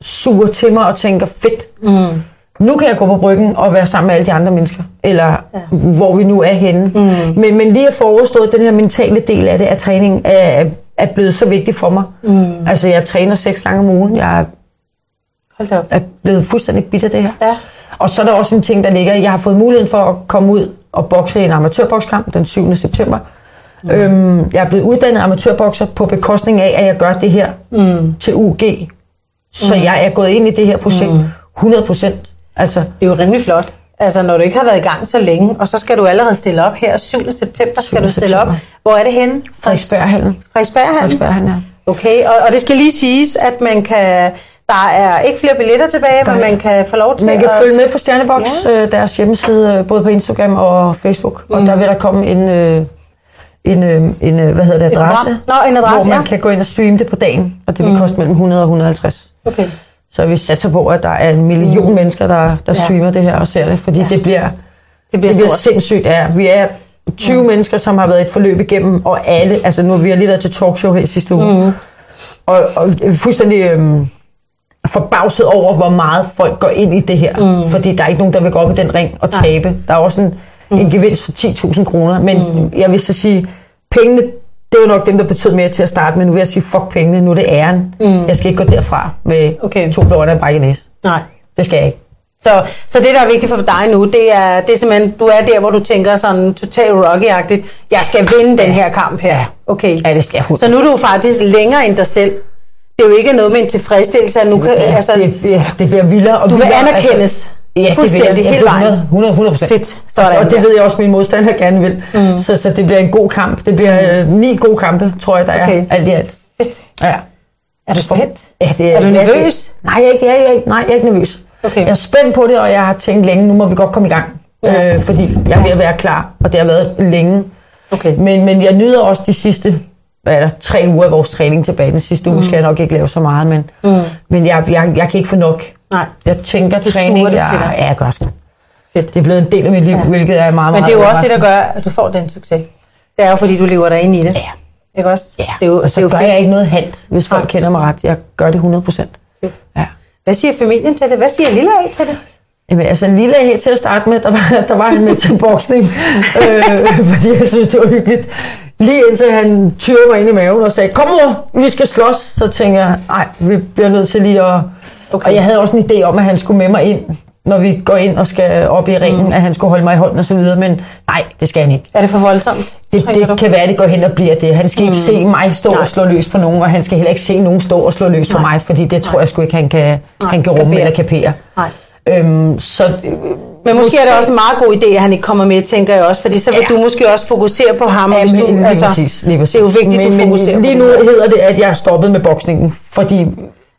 Speaker 3: suger til mig og tænker, fedt, mm. nu kan jeg gå på bryggen og være sammen med alle de andre mennesker, eller ja. hvor vi nu er henne. Mm. Men, men lige at få overstået den her mentale del af det, af træningen, er, er blevet så vigtig for mig. Mm. Altså, jeg træner seks gange om ugen. Jeg
Speaker 2: Hold da op.
Speaker 3: er blevet fuldstændig bitter det her.
Speaker 2: Ja.
Speaker 3: Og så er der også en ting, der ligger. Jeg har fået muligheden for at komme ud og bokse i en amatørbokskamp den 7. september. Mm. Øhm, jeg er blevet uddannet amatørbokser på bekostning af, at jeg gør det her mm. til UG. Så mm. jeg er gået ind i det her projekt mm. 100 procent. Altså,
Speaker 2: Det er jo rimelig flot. Altså, når du ikke har været i gang så længe, og så skal du allerede stille op her 7. september, skal
Speaker 3: 7.
Speaker 2: du stille op. Hvor er det henne?
Speaker 3: Frederiksberghallen.
Speaker 2: Frederiksberghallen?
Speaker 3: Frederiksberghallen, ja.
Speaker 2: Okay, og, og det skal lige siges, at man kan... Der er ikke flere billetter tilbage, men man kan få lov til
Speaker 3: Man kan
Speaker 2: at...
Speaker 3: følge med på Stjerneboks, ja. deres hjemmeside, øh, både på Instagram og Facebook. Mm. Og der vil der komme en, øh, en, øh, en øh, hvad hedder det, adresse.
Speaker 2: Nå, en adresse,
Speaker 3: hvor man
Speaker 2: ja.
Speaker 3: kan gå ind og streame det på dagen. Og det vil mm. koste mellem 100 og 150.
Speaker 2: Okay.
Speaker 3: Så vi satser på, at der er en million mm. mennesker, der, der
Speaker 2: Ja.
Speaker 3: streamer det her og ser det, fordi ja. det bliver,
Speaker 2: Det bliver
Speaker 3: det bliver sindssygt. Ja. Vi er 20 mm. mennesker, som har været et forløb igennem, og alle, altså nu vi har lige været til talkshow her i sidste uge, mm. og, og fuldstændig øhm, forbavset over, hvor meget folk går ind i det her, mm. fordi der er ikke nogen, der vil gå op i den ring og tabe. Der er også en, mm. en gevinst på 10.000 kroner, men mm. jeg vil så sige, pengene, det var nok dem, der betød mere til at starte med. Nu vil jeg sige, fuck pengene, nu er det æren. Mm. Jeg skal ikke gå derfra med
Speaker 2: Okay.
Speaker 3: to blå og en brækket næse.
Speaker 2: Nej.
Speaker 3: Det skal jeg ikke.
Speaker 2: Så, så det, der er vigtigt for dig nu, det er, det er simpelthen, du er der, hvor du tænker sådan totalt Rocky-agtigt, jeg skal vinde den her kamp her. Okay.
Speaker 3: Ja, det skal jeg.
Speaker 2: Så nu er du faktisk længere end dig selv. Det er jo ikke noget med en tilfredsstillelse, at nu kan,
Speaker 3: det,
Speaker 2: altså,
Speaker 3: det, ja, det bliver vildere og
Speaker 2: du vil
Speaker 3: vildere,
Speaker 2: anerkendes
Speaker 3: Altså, ja, det
Speaker 2: fuldstændig
Speaker 3: Jeg vil
Speaker 2: vejen.
Speaker 3: 100, 100 procent.
Speaker 2: Fedt. Sådan
Speaker 3: og, det
Speaker 2: der.
Speaker 3: ved jeg også, min modstander gerne vil. Mm. Så, så det bliver en god kamp. Det bliver øh, ni gode kampe, tror jeg, der
Speaker 2: Okay.
Speaker 3: er. Alt i alt.
Speaker 2: Fedt.
Speaker 3: Ja.
Speaker 2: Er du spændt?
Speaker 3: Ja, det
Speaker 2: Er du
Speaker 3: jeg
Speaker 2: nervøs?
Speaker 3: nej, jeg er ikke, jeg er, ikke- nej, jeg er ikke nervøs.
Speaker 2: Okay.
Speaker 3: Jeg er spændt på det, og jeg har tænkt længe, nu må vi godt komme i gang.
Speaker 2: Ja.
Speaker 3: Øh, fordi jeg er ved at være klar, og det har været længe.
Speaker 2: Okay.
Speaker 3: Men, men jeg nyder også de sidste hvad er der, tre uger af vores træning tilbage. Den sidste uge skal jeg nok ikke lave så meget, men, mm. men jeg, jeg, jeg kan ikke få nok.
Speaker 2: Nej.
Speaker 3: Jeg tænker
Speaker 2: Du
Speaker 3: træning,
Speaker 2: det
Speaker 3: jeg,
Speaker 2: til dig.
Speaker 3: ja, jeg gør sgu. Det er blevet en del af mit liv, ja. hvilket er meget,
Speaker 2: Men
Speaker 3: meget
Speaker 2: det er jo også det, der gør, at du får den succes. Det er jo, fordi du lever dig ind i det.
Speaker 3: Ja.
Speaker 2: Ikke også?
Speaker 3: Ja,
Speaker 2: Det er jo,
Speaker 3: og så
Speaker 2: det er jo
Speaker 3: gør
Speaker 2: fedt.
Speaker 3: jeg ikke noget halvt, hvis folk
Speaker 2: Nej.
Speaker 3: kender mig ret. Jeg gør det 100 procent.
Speaker 2: Fedt.
Speaker 3: Ja.
Speaker 2: Hvad siger familien til det? Hvad siger Lille A til det?
Speaker 3: Jamen, altså, lille helt til at starte med, der var, der var han med til boksning, øh, fordi jeg synes, det var hyggeligt. Lige indtil han tyrede mig ind i maven og sagde, kom mor, vi skal slås. Så tænkte jeg, nej, vi bliver nødt til lige at...
Speaker 2: Okay.
Speaker 3: Og jeg havde også en idé om, at han skulle med mig ind, når vi går ind og skal op i ringen, mm. at han skulle holde mig i hånden og så videre, men nej, det skal han ikke.
Speaker 2: Er det for voldsomt?
Speaker 3: Det, det
Speaker 2: du?
Speaker 3: kan være, det går hen og bliver det. Han skal ikke se mig stå
Speaker 2: Nej.
Speaker 3: og slå løs på nogen, og han skal heller ikke se nogen stå og slå løs på mig, fordi det tror jeg sgu ikke, han kan, han kan rumme
Speaker 2: kapere.
Speaker 3: eller kapere.
Speaker 2: Nej.
Speaker 3: Øhm, så, øh,
Speaker 2: Men måske er det også en meget god idé, at han ikke kommer med, tænker jeg også, fordi så vil
Speaker 3: Ja.
Speaker 2: du måske også fokusere på ham.
Speaker 3: Ja,
Speaker 2: hvis du,
Speaker 3: men, lige altså, præcis, lige præcis.
Speaker 2: Det er jo vigtigt,
Speaker 3: men,
Speaker 2: du
Speaker 3: men
Speaker 2: fokuserer
Speaker 3: lige
Speaker 2: på
Speaker 3: nu
Speaker 2: det.
Speaker 3: hedder det, at jeg er stoppet med boksningen, fordi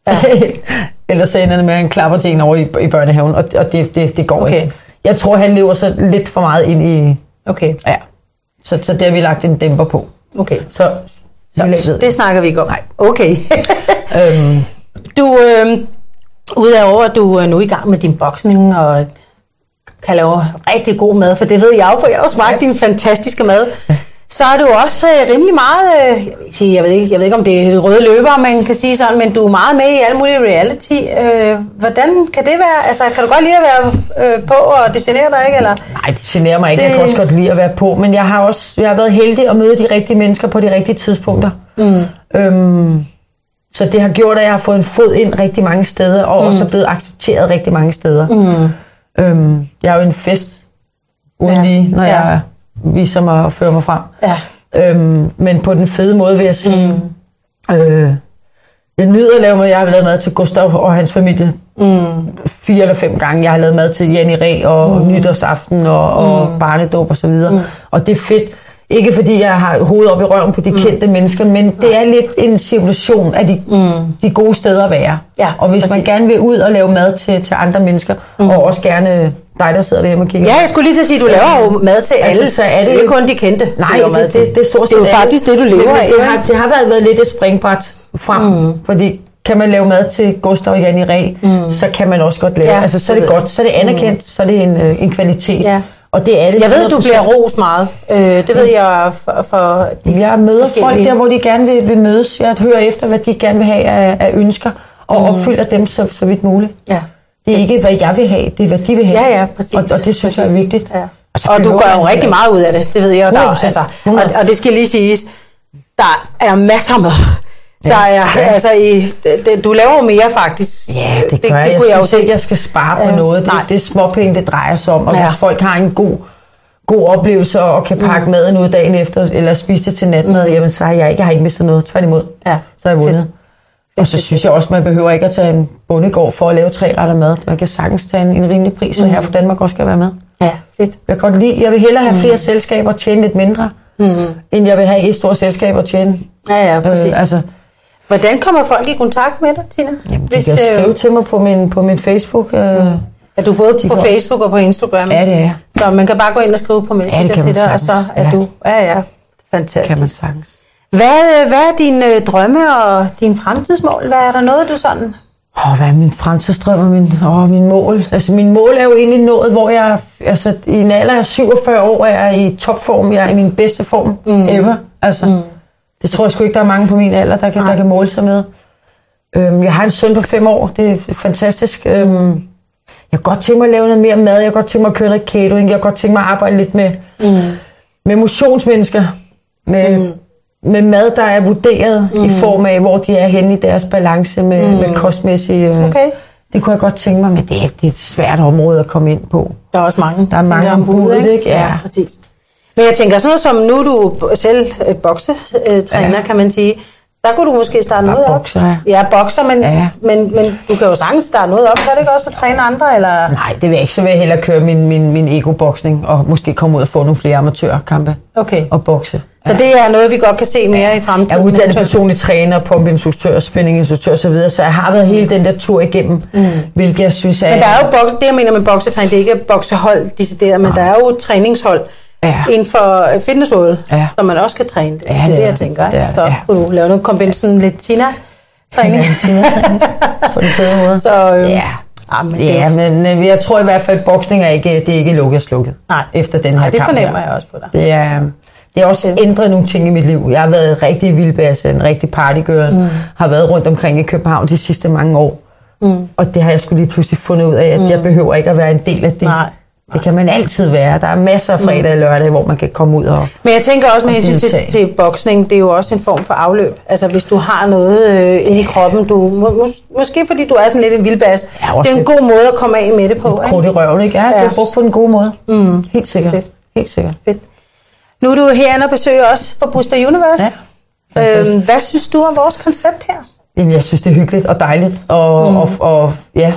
Speaker 3: ja. ellers så ender det med, at han klapper til en over i, i børnehaven, og, og det, det, det går
Speaker 2: Okay.
Speaker 3: ikke. Jeg tror, han lever så lidt for meget ind i...
Speaker 2: Okay,
Speaker 3: Ja. Så, så det har vi lagt en dæmper på.
Speaker 2: okay.
Speaker 3: Så, så
Speaker 2: Så, det snakker vi ikke om.
Speaker 3: Nej.
Speaker 2: Okay.
Speaker 3: øhm,
Speaker 2: du, øh, udover at du er nu i gang med din boksning og kan lave rigtig god mad, for det ved jeg jo, for jeg har smagt din fantastiske mad, så er du også øh, rimelig meget, øh, jeg, vil sige, jeg, ved ikke, jeg ved ikke, om det er røde løber, man kan sige sådan, men du er meget med i alle mulige reality. Øh, hvordan kan det være? Altså, kan du godt lide at være øh, på, og det generer dig ikke? Eller?
Speaker 3: Nej, det generer mig ikke. Det... Jeg kan også godt lide at være på, men jeg har også jeg har været heldig at møde de rigtige mennesker på de rigtige tidspunkter. Mm. Øhm, så det har gjort, at jeg har fået en fod ind rigtig mange steder, og mm. også er blevet accepteret rigtig mange steder. Mm. Øhm, jeg er jo en fest uden
Speaker 2: Ja.
Speaker 3: lige, når
Speaker 2: ja.
Speaker 3: jeg viser mig og fører mig frem.
Speaker 2: Ja.
Speaker 3: Øhm, men på den fede måde vil jeg sige, mm. øh, jeg nyder at lave mad. Jeg har lavet mad til Gustav og hans familie mm. fire eller fem gange. Jeg har lavet mad til Jenny Ræ og mm. nytårsaften og, og mm. barnedåb og så videre. Mm. Og det er fedt. Ikke fordi jeg har hovedet op i røven på de mm. kendte mennesker, men det er lidt en cirkulation af de, mm. de gode steder at være.
Speaker 2: Ja,
Speaker 3: og hvis man
Speaker 2: præcis.
Speaker 3: gerne vil ud og lave mad til, til andre mennesker, mm. og også gerne dig, der sidder derhjemme og kigger.
Speaker 2: Ja, jeg skulle lige til at sige, at du laver jo mad til
Speaker 3: Altså,
Speaker 2: alle.
Speaker 3: så er det
Speaker 2: det er
Speaker 3: jo-
Speaker 2: kun de kendte.
Speaker 3: Nej, det,
Speaker 2: til.
Speaker 3: det, det er stort
Speaker 2: Det er jo
Speaker 3: set
Speaker 2: faktisk det, du lever af.
Speaker 3: Det
Speaker 2: ikke?
Speaker 3: har, det har været, været lidt et springbræt frem, mm. fordi kan man lave mad til Gustav og Jan i Ræ, mm. så kan man også godt lave.
Speaker 2: Ja,
Speaker 3: altså, så er
Speaker 2: det
Speaker 3: det godt, så er det anerkendt, mm. så er det en, øh, en kvalitet.
Speaker 2: Ja.
Speaker 3: Og det er det.
Speaker 2: Jeg ved, du
Speaker 3: 100%.
Speaker 2: bliver rost meget. Øh, det ved jeg for, for de
Speaker 3: Jeg møder folk der, hvor de gerne vil, vil mødes. Jeg hører efter, hvad de gerne vil have af, af ønsker, og mm. opfylder dem så, så vidt muligt.
Speaker 2: Ja.
Speaker 3: Det er ikke, hvad jeg vil have, det er, hvad de vil have.
Speaker 2: Ja, ja, præcis.
Speaker 3: Og, og det synes jeg er
Speaker 2: Præcis.
Speaker 3: vigtigt.
Speaker 2: Ja.
Speaker 3: Og,
Speaker 2: Og du gør jo rigtig meget ud af det, det ved jeg. Der,
Speaker 3: 100%.
Speaker 2: altså, og,
Speaker 3: 100.
Speaker 2: og det skal lige siges, der er masser med. Der er,
Speaker 3: Ja.
Speaker 2: altså, i, det, du laver mere faktisk.
Speaker 3: Ja, det gør
Speaker 2: det,
Speaker 3: jeg.
Speaker 2: det
Speaker 3: Jeg
Speaker 2: kunne jeg jo
Speaker 3: synes ikke, jeg skal spare på
Speaker 2: Ja,
Speaker 3: noget. Det,
Speaker 2: nej.
Speaker 3: det er småpenge, det drejer sig om. Og
Speaker 2: Ja.
Speaker 3: hvis folk har en god, god oplevelse og kan pakke mm. maden ud dagen efter, eller spise det til natmad, mm. jamen så har jeg ikke, jeg har ikke mistet noget. Tværtimod,
Speaker 2: Ja.
Speaker 3: så har jeg vundet.
Speaker 2: Fedt.
Speaker 3: Og så synes jeg også, man behøver ikke at tage en bondegård for at lave tre retter mad. Man kan sagtens tage en, en rimelig pris, så her for Danmark også skal være med.
Speaker 2: Ja, fedt.
Speaker 3: Jeg, kan godt lide, jeg vil hellere have flere selskaber og tjene lidt mindre, mm. end jeg vil have et stort selskab og tjene.
Speaker 2: Ja, ja, præcis.
Speaker 3: Øh, altså,
Speaker 2: Hvordan kommer folk i kontakt med dig, Tina?
Speaker 3: jamen, de kan skrive til mig på min, på min Facebook. Øh,
Speaker 2: er du både
Speaker 3: de
Speaker 2: på Facebook og på Instagram?
Speaker 3: Ja, det er.
Speaker 2: Så man kan bare gå ind og skrive på Messenger
Speaker 3: man
Speaker 2: til dig, og så er
Speaker 3: Ja.
Speaker 2: du... Ja, ja. Fantastisk.
Speaker 3: Kan man sagtens.
Speaker 2: Hvad, øh, hvad er dine øh, drømme og dine fremtidsmål? Hvad er der noget, du sådan...
Speaker 3: Åh, hvad er min fremtidsdrøm og min, åh, min mål? Altså, min mål er jo egentlig nået, hvor jeg altså, i en alder af 47 år er jeg i topform. Jeg er i min bedste form mm. ever. Altså, mm. Det tror jeg sgu ikke, der er mange på min alder, der kan, der kan måle sig med. Øhm, jeg har en søn på fem år. Det er fantastisk. Øhm, jeg kan godt tænke mig at lave noget mere mad. Jeg kan godt tænke mig at køre noget catering. Jeg kan godt tænke mig at arbejde lidt med, mm. med motionsmennesker. Med, mm. med mad, der er vurderet mm. i form af, hvor de er henne i deres balance med, mm. med kostmæssige... Øh,
Speaker 2: Okay.
Speaker 3: Det kunne jeg godt tænke mig, men det er, det er et svært område at komme ind på.
Speaker 2: Der er også mange.
Speaker 3: Der er mange om budet, ikke?
Speaker 2: Ja.
Speaker 3: Ja.
Speaker 2: præcis. Men jeg tænker sådan noget som, nu er du selv øh, boksetræner, ja.
Speaker 3: Ja.
Speaker 2: kan man sige. Der kunne du måske starte noget op.
Speaker 3: bokser, ja.
Speaker 2: Ja, bokser, men,
Speaker 3: Ja.
Speaker 2: men, men du kan jo sagtens starte noget op. Kan du ikke også at træne andre? Eller?
Speaker 3: Nej, det vil jeg ikke. Så vil jeg hellere køre min, min, min ego-boksning og måske komme ud og få nogle flere amatørkampe
Speaker 2: Okay.
Speaker 3: og bokse.
Speaker 2: Så det er noget, vi godt kan se mere i fremtiden.
Speaker 3: Jeg er uddannet personlig træner, pumpinstruktør, spændinginstruktør osv., så, videre, så jeg har været hele den der tur igennem, mm. hvilket jeg synes er...
Speaker 2: Men der er jo boks, det, jeg mener med boksetræning, det er ikke boksehold decideret, men der er jo træningshold
Speaker 3: Ja.
Speaker 2: inden for øh, fitnessrådet,
Speaker 3: Ja.
Speaker 2: som man også kan træne. Det,
Speaker 3: Ja,
Speaker 2: det er
Speaker 3: det
Speaker 2: det, jeg
Speaker 3: det.
Speaker 2: tænker.
Speaker 3: Det er det,
Speaker 2: så
Speaker 3: ja.
Speaker 2: kunne du lave noget kombination lidt Tina-træning.
Speaker 3: Tina-træning på den fede måde.
Speaker 2: Så, øh,
Speaker 3: Ja.
Speaker 2: ah, men det,
Speaker 3: Ja, men øh, jeg tror i hvert fald, at boksning er ikke, det er ikke lukket og slukket
Speaker 2: Nej.
Speaker 3: efter den her
Speaker 2: Nej, det
Speaker 3: kamp
Speaker 2: fornemmer
Speaker 3: her.
Speaker 2: jeg også på dig.
Speaker 3: Det er, det har også ændret nogle ting i mit liv. Jeg har været rigtig vildbasse, en rigtig partygirl. Mm. Har været rundt omkring i København de sidste mange år. Mm. Og det har jeg skulle lige pludselig fundet ud af, at mm. jeg behøver ikke at være en del af det.
Speaker 2: Nej.
Speaker 3: Det kan man altid være. Der er masser af fredag og lørdag, hvor man kan komme ud og...
Speaker 2: Men jeg tænker også med hensyn til, til boksning, det er jo også en form for afløb. Altså hvis du har noget øh, inde i kroppen, du, må, mås, måske fordi du er sådan lidt en vildbas,
Speaker 3: Ja,
Speaker 2: det er en god måde at komme af med det på.
Speaker 3: Krudt i røven, ikke? Ja, det
Speaker 2: Ja.
Speaker 3: er brugt på den gode måde. Mm. Helt sikkert.
Speaker 2: Fedt.
Speaker 3: Helt sikkert.
Speaker 2: Fedt. Nu er du herinde og besøger os på Booster Universe.
Speaker 3: Ja,
Speaker 2: øhm,
Speaker 3: fantastisk.
Speaker 2: hvad synes du om vores koncept her?
Speaker 3: Jamen, jeg synes, det er hyggeligt og dejligt. Og, mm. og, og ja,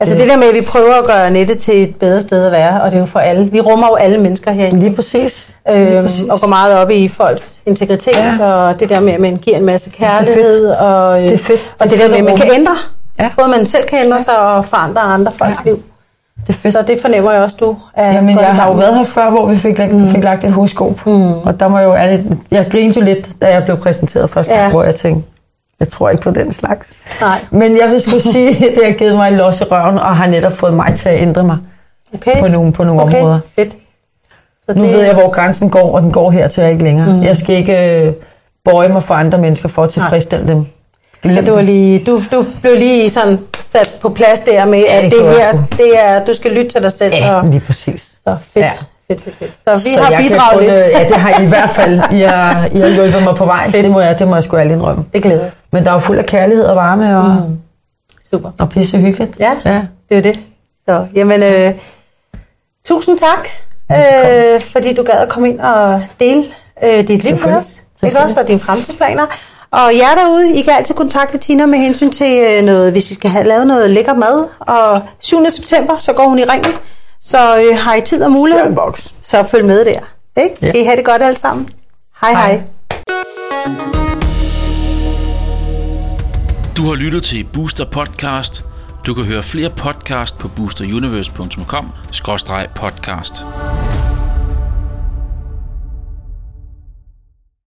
Speaker 2: Altså det der med, at vi prøver at gøre nettet til et bedre sted at være, og det er jo for alle. Vi rummer jo alle mennesker herinde.
Speaker 3: lige præcis. Lige
Speaker 2: Øhm,
Speaker 3: præcis.
Speaker 2: og går meget op i folks integritet, ja.
Speaker 3: Ja.
Speaker 2: og det der med, at man giver en masse kærlighed. Og, øh,
Speaker 3: Det er fedt.
Speaker 2: Og
Speaker 3: Det
Speaker 2: det,
Speaker 3: er
Speaker 2: der med, at man kan ændre.
Speaker 3: Ja.
Speaker 2: Både man selv kan ændre sig og forandre andre folks
Speaker 3: Ja.
Speaker 2: liv.
Speaker 3: Det er fedt.
Speaker 2: Så det fornemmer jeg også, du er
Speaker 3: Jamen, jeg har jo været her før, hvor vi fik, lagt, mm. fik lagt et hovedsko mm. Og der må jo ærligt, jeg grinede jo lidt, da jeg blev præsenteret første gang,
Speaker 2: Ja.
Speaker 3: hvor jeg tænkte, jeg tror ikke på den slags.
Speaker 2: Nej.
Speaker 3: Men jeg vil skulle sige, at det har givet mig en los i røven, og har netop fået mig til at ændre mig
Speaker 2: Okay.
Speaker 3: på nogle, på nogle
Speaker 2: okay.
Speaker 3: områder.
Speaker 2: Fedt. Så
Speaker 3: Nu
Speaker 2: det,
Speaker 3: ved jeg, hvor grænsen går, og den går her til ikke længere. Mm. Jeg skal ikke øh, bøje mig for andre mennesker for at tilfredsstille dem.
Speaker 2: Så du, var lige, du, du blev lige sådan sat på plads der med, at
Speaker 3: det
Speaker 2: det,
Speaker 3: gjorde
Speaker 2: her,
Speaker 3: jeg
Speaker 2: det er, du skal lytte til dig selv.
Speaker 3: Ja,
Speaker 2: og,
Speaker 3: lige præcis.
Speaker 2: så fedt,
Speaker 3: Ja.
Speaker 2: Fedt, fedt, fedt. Så vi
Speaker 3: Så
Speaker 2: har bidraget
Speaker 3: kun,
Speaker 2: lidt.
Speaker 3: øh, Ja, det har I i hvert fald. I har, I har hjulpet mig på vej.
Speaker 2: Fedt.
Speaker 3: Det må jeg, det må jeg sgu ærligt indrømme.
Speaker 2: Det glæder os.
Speaker 3: Men der er jo fuld af kærlighed og varme og, mm.
Speaker 2: Super.
Speaker 3: og pisse hyggeligt.
Speaker 2: Ja,
Speaker 3: ja.
Speaker 2: det er det. Så, jamen, øh, tusind tak, øh, fordi du gad at komme ind og dele øh, dit liv med os. Ikke også, og dine fremtidsplaner. Og jer derude, I kan altid kontakte Tina med hensyn til øh, noget, hvis I skal have lavet noget lækker mad. Og 7. september, så går hun i ringen. Så øh, har I tid og mulighed,
Speaker 3: boks.
Speaker 2: så følg med der. Ikke?
Speaker 3: Ja.
Speaker 2: Kan I have det godt alle sammen? Hej hej.
Speaker 3: Hej.
Speaker 1: Du har lyttet til Booster Podcast. Du kan høre flere podcast på boosteruniverse.com-podcast.